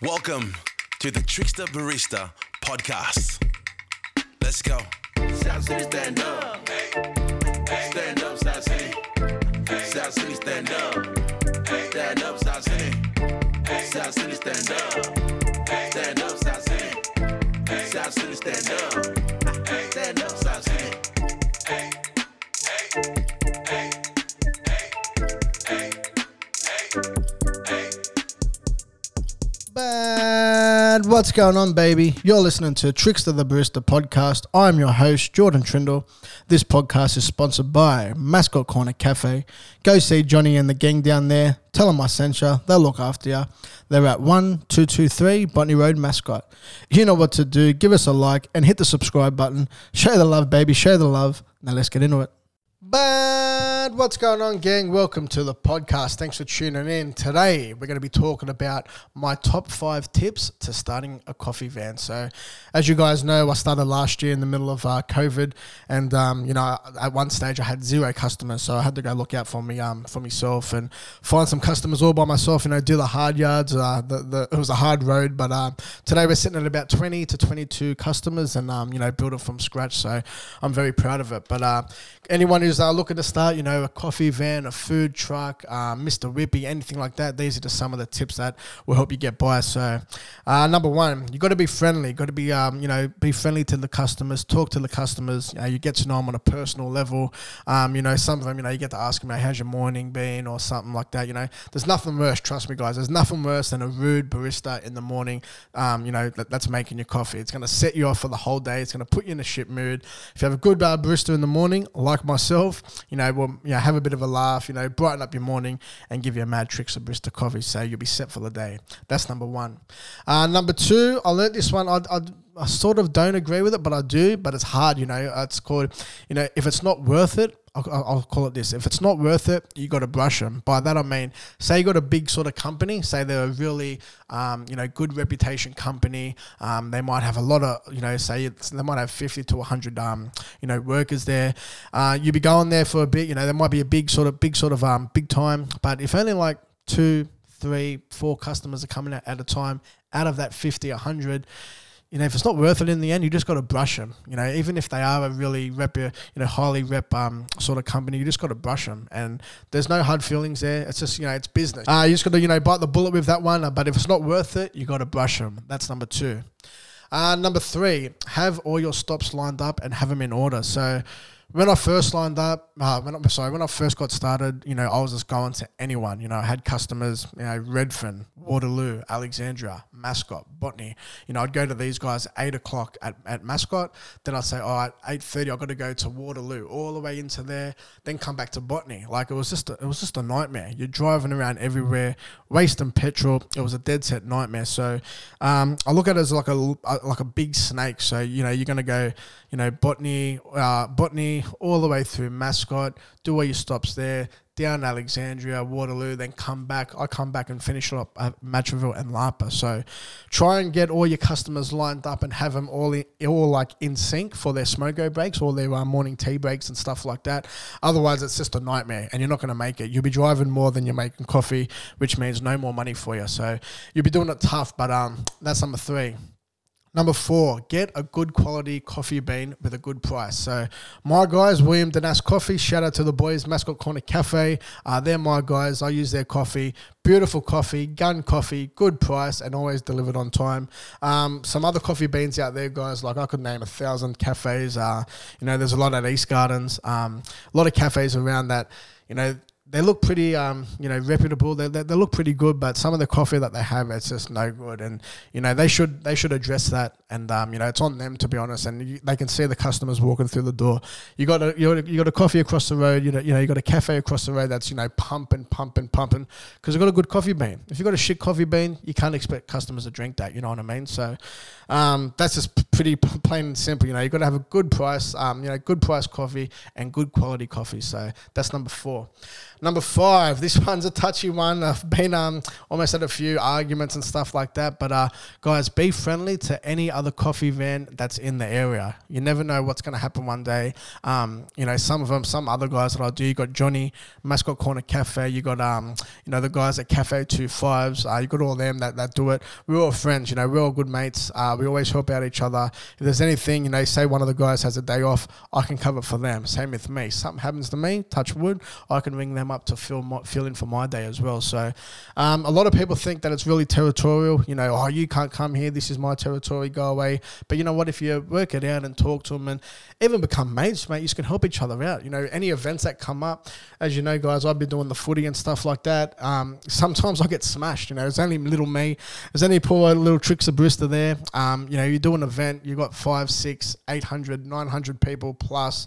Welcome to the Trickster Barista podcast. Let's go. South City stand up. Stand up, South City. South City stand up. Stand up, South City. South City stand up. Stand up, South City. South City stand up. Stand up, South City. Bad. What's going on, baby? You're listening to Trickster the Barista podcast. I'm your host, Jordan Trindle. This podcast is sponsored by Mascot Corner Cafe. Go see Johnny and the gang down there. Tell them I sent you. They'll look after you. They're at 1223 Botany Road, Mascot. You know what to do. Give us a like and hit the subscribe button. Show the love, baby. Show the love. Now let's get into it. Bad. What's going on, gang? Welcome to the podcast. Thanks for tuning in. Today, we're going to be talking about my top five tips to starting a coffee van. So, as you guys know, I started last year in the middle of uh, COVID, and um, you know, at one stage I had zero customers, so I had to go look out for me um, for myself and find some customers all by myself. You know, do the hard yards. Uh, the, the it was a hard road, but uh, today we're sitting at about twenty to twenty-two customers, and um, you know, build it from scratch. So, I'm very proud of it. But uh, anyone who's uh, looking to start, you know, a coffee van, a food truck, uh, Mr. Whippy, anything like that, these are just some of the tips that will help you get by. So, uh, number one, you got to be friendly. Got to be, um, you know, be friendly to the customers. Talk to the customers. You, know, you get to know them on a personal level. Um, you know, some of them, you know, you get to ask them, "How's your morning been?" or something like that. You know, there's nothing worse. Trust me, guys. There's nothing worse than a rude barista in the morning. Um, you know, that, that's making your coffee. It's going to set you off for the whole day. It's going to put you in a shit mood. If you have a good uh, barista in the morning, like myself, you know, well, you know, have a bit of a laugh, you know, brighten up your morning and give you a mad Trickster Barista coffee. So you'll be set for the day. That's number one. Uh, number two, I learned this one. I, I, I sort of don't agree with it, but I do. But it's hard, you know. It's called, you know, if it's not worth it, I'll, I'll call it this. If it's not worth it, you got to brush them. By that I mean, say you got a big sort of company, say they're a really, um, you know, good reputation company. Um, they might have a lot of, you know, say they might have fifty to hundred, um, you know, workers there. Uh, you'll be going there for a bit. You know, there might be a big sort of big sort of um, big time, but if only like two, three, four customers are coming out at a time, out of that 50, 100, you know, if it's not worth it in the end, you just got to brush them. You know, even if they are a really rep, you know, highly rep um, sort of company, you just got to brush them. And there's no hard feelings there. It's just, you know, it's business. Uh, you just got to, you know, bite the bullet with that one. But if it's not worth it, you got to brush them. That's number two. Uh, number three, have all your stops lined up and have them in order. So, when I first lined up, uh, when I, sorry, when I first got started, you know, I was just going to anyone. You know, I had customers, you know, Redfern, Waterloo, Alexandria, Mascot, Botany. You know, I'd go to these guys eight o'clock at, at Mascot. Then I'd say, all right, eight thirty, I've got to go to Waterloo, all the way into there. Then come back to Botany. Like it was just, a, it was just a nightmare. You're driving around everywhere, wasting petrol. It was a dead set nightmare. So, um, I look at it as like a like a big snake. So you know, you're gonna go, you know, Botany, uh, Botany all the way through Mascot, do all your stops there, down Alexandria, Waterloo, then come back. I come back and finish up at Matraville and Lapa. So try and get all your customers lined up and have them all in, all like in sync for their smoko breaks or their uh, morning tea breaks and stuff like that. Otherwise, it's just a nightmare and you're not going to make it. You'll be driving more than you're making coffee, which means no more money for you. So you'll be doing it tough, but um, that's number three. Number four, get a good quality coffee bean with a good price. So, my guys, William Danas Coffee, shout out to the boys, Mascot Corner Cafe. Uh, they're my guys. I use their coffee. Beautiful coffee, gun coffee, good price, and always delivered on time. Um, some other coffee beans out there, guys, like I could name a thousand cafes. Uh, you know, there's a lot at East Gardens, um, a lot of cafes around that, you know, they look pretty, um, you know, reputable. They, they, they, look pretty good, but some of the coffee that they have, it's just no good. And you know, they should they should address that. And um, you know, it's on them to be honest. And you, they can see the customers walking through the door. You got a you got a, you got a coffee across the road. You know, you know, you got a cafe across the road that's you know pumping, pumping, pumping because you got a good coffee bean. If you've got a shit coffee bean, you can't expect customers to drink that. You know what I mean? So um, that's just pretty plain and simple. You know, you got to have a good price. Um, you know, good price coffee and good quality coffee. So that's number four. Number five, this one's a touchy one. I've been um, almost had a few arguments and stuff like that. But uh, guys, be friendly to any other coffee van that's in the area. You never know what's going to happen one day. Um, you know, some of them, some other guys that I do. You got Johnny, Mascot Corner Cafe. You got um, you know, the guys at Cafe Two Fives. Uh, you got all them that, that do it. We're all friends. You know, we're all good mates. Uh, we always help out each other. If there's anything, you know, say one of the guys has a day off, I can cover for them. Same with me. Something happens to me, touch wood, I can ring them up to fill my, fill in for my day as well. So, um, a lot of people think that it's really territorial. You know, oh, you can't come here. This is my territory. Away. But you know what? If you work it out and talk to them and even become mates, mate, you can help each other out. You know, any events that come up, as you know, guys, I've been doing the footy and stuff like that. Um, sometimes I get smashed. You know, it's only little me. There's only poor little Trickster Barista there. Um, you know, you do an event, you got five, six, eight hundred, nine hundred people plus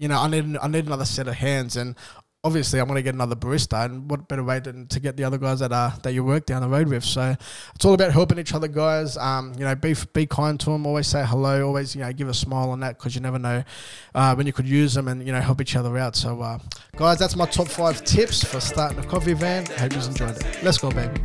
you know, I need I need another set of hands, and obviously I'm to get another barista, and what better way than to get the other guys that are that you work down the road with? So it's all about helping each other, guys. Um, you know, be be kind to them, always say hello, always you know give a smile on that because you never know uh, when you could use them and you know help each other out. So uh, guys, that's my top five tips for starting a coffee van. Hope you enjoyed it. Let's go, baby.